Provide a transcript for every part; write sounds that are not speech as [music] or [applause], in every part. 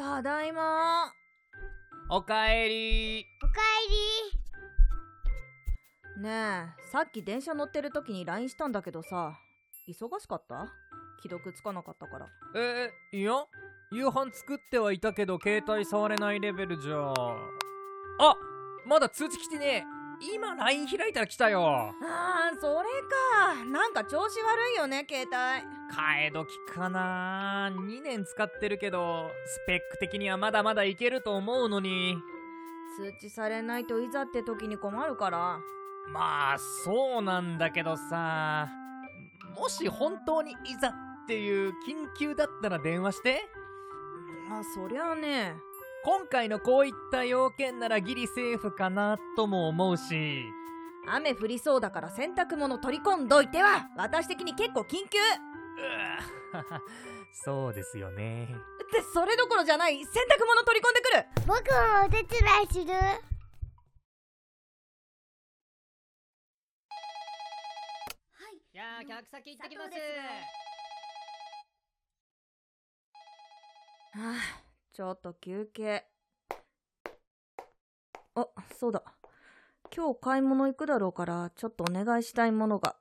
ただいま。おかえり。おかねえさっき電車乗ってる時に LINE したんだけどさ忙しかった？既読つかなかったから。えー、いや夕飯作ってはいたけど携帯触れないレベルじゃ。あまだ通知来てねえ。今 LINE 開いたら来たよ。あーそれか。なんか調子悪いよね携帯替え時かな。2年使ってるけどスペック的にはまだまだいけると思うのに。通知されないといざって時に困るから。まあそうなんだけどさ。もし本当にいざっていう緊急だったら電話して。あそりゃあね。今回のこういった要件ならギリセーフかなとも思うし。雨降りそうだから洗濯物取り込んどいては私的に結構緊急 [laughs] そうですよね。ってそれどころじゃない洗濯物取り込んでくる。り僕もお手伝いする。じゃあ客先行ってきます。はあちょっと休憩。あそうだ。今日買い物行くだろうからちょっとお願いしたいものが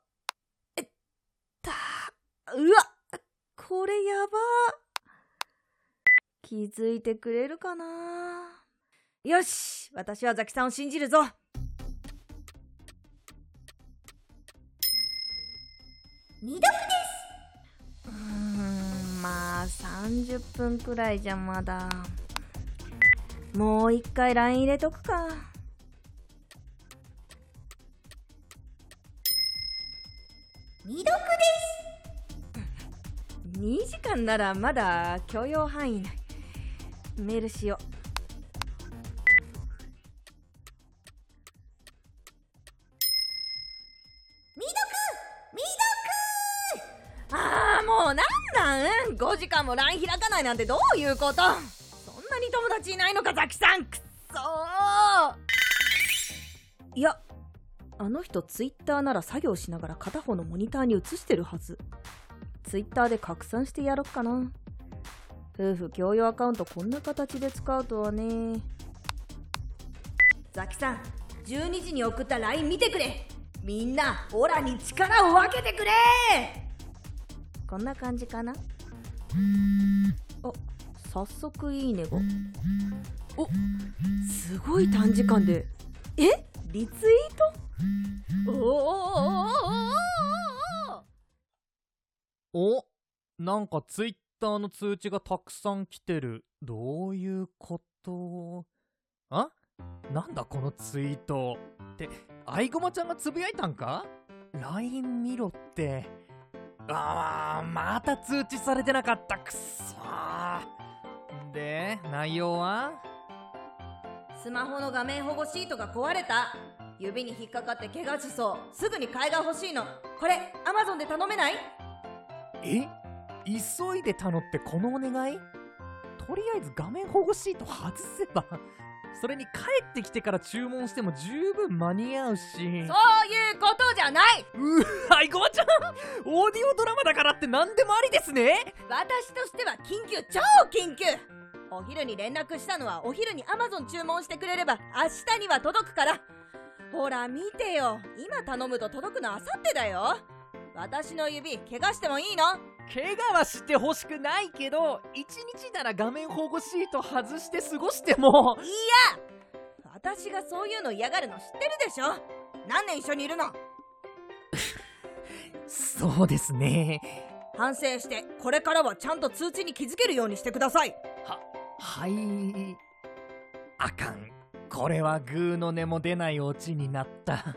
うわこれやば。気づいてくれるかな。よし私はザキさんを信じるぞ。二度うーんまあ30分くらいじゃまだ。もう一回 LINE 入れとくか。二読2時間ならまだ許容範囲内。メールしよ二読二ああもうなんなん？5時間も LINE 開かないなんてどういうこと？そんなに友達いないのかザキさん。くっそいやあの人ツイッターなら作業しながら片方のモニターに映してるはず。ツイッターで拡散してやろっかな。夫婦共用アカウントこんな形で使うとはね。ザキさん12時に送った LINE 見てくれ。みんなオラに力を分けてくれ。こんな感じかな。あ早速いいね。がおすごい短時間で。え？リツイート？なんかツイッターの通知がたくさん来てる。どういうこと？あ？なんだこのツイートってアイゴマちゃんがつぶやいたんか ?LINE 見ろって。あーまた通知されてなかった。くっそー。で内容は？スマホの画面保護シートが壊れた。指に引っかかって怪我しそう。すぐに替えが欲しいの。これアマゾンで頼めない？え？急いで頼ってこのお願い？とりあえず画面保護シート外せば [laughs] それに帰ってきてから注文しても十分間に合うし。そういうことじゃない！うわいごまちゃんオーディオドラマだからって何でもありですね。私としては緊急超緊急！お昼に連絡したのはお昼にアマゾン注文してくれれば明日には届くから。ほら見てよ。今頼むと届くのあさってだよ私の指怪我してもいいの？怪我はしてほしくないけど一日なら画面保護シート外して過ごしても。いや！私がそういうの嫌がるの知ってるでしょ？何年一緒にいるの？そうですね。反省してこれからはちゃんと通知に気づけるようにしてください。はい。あかん。これはグーの音も出ないオチになった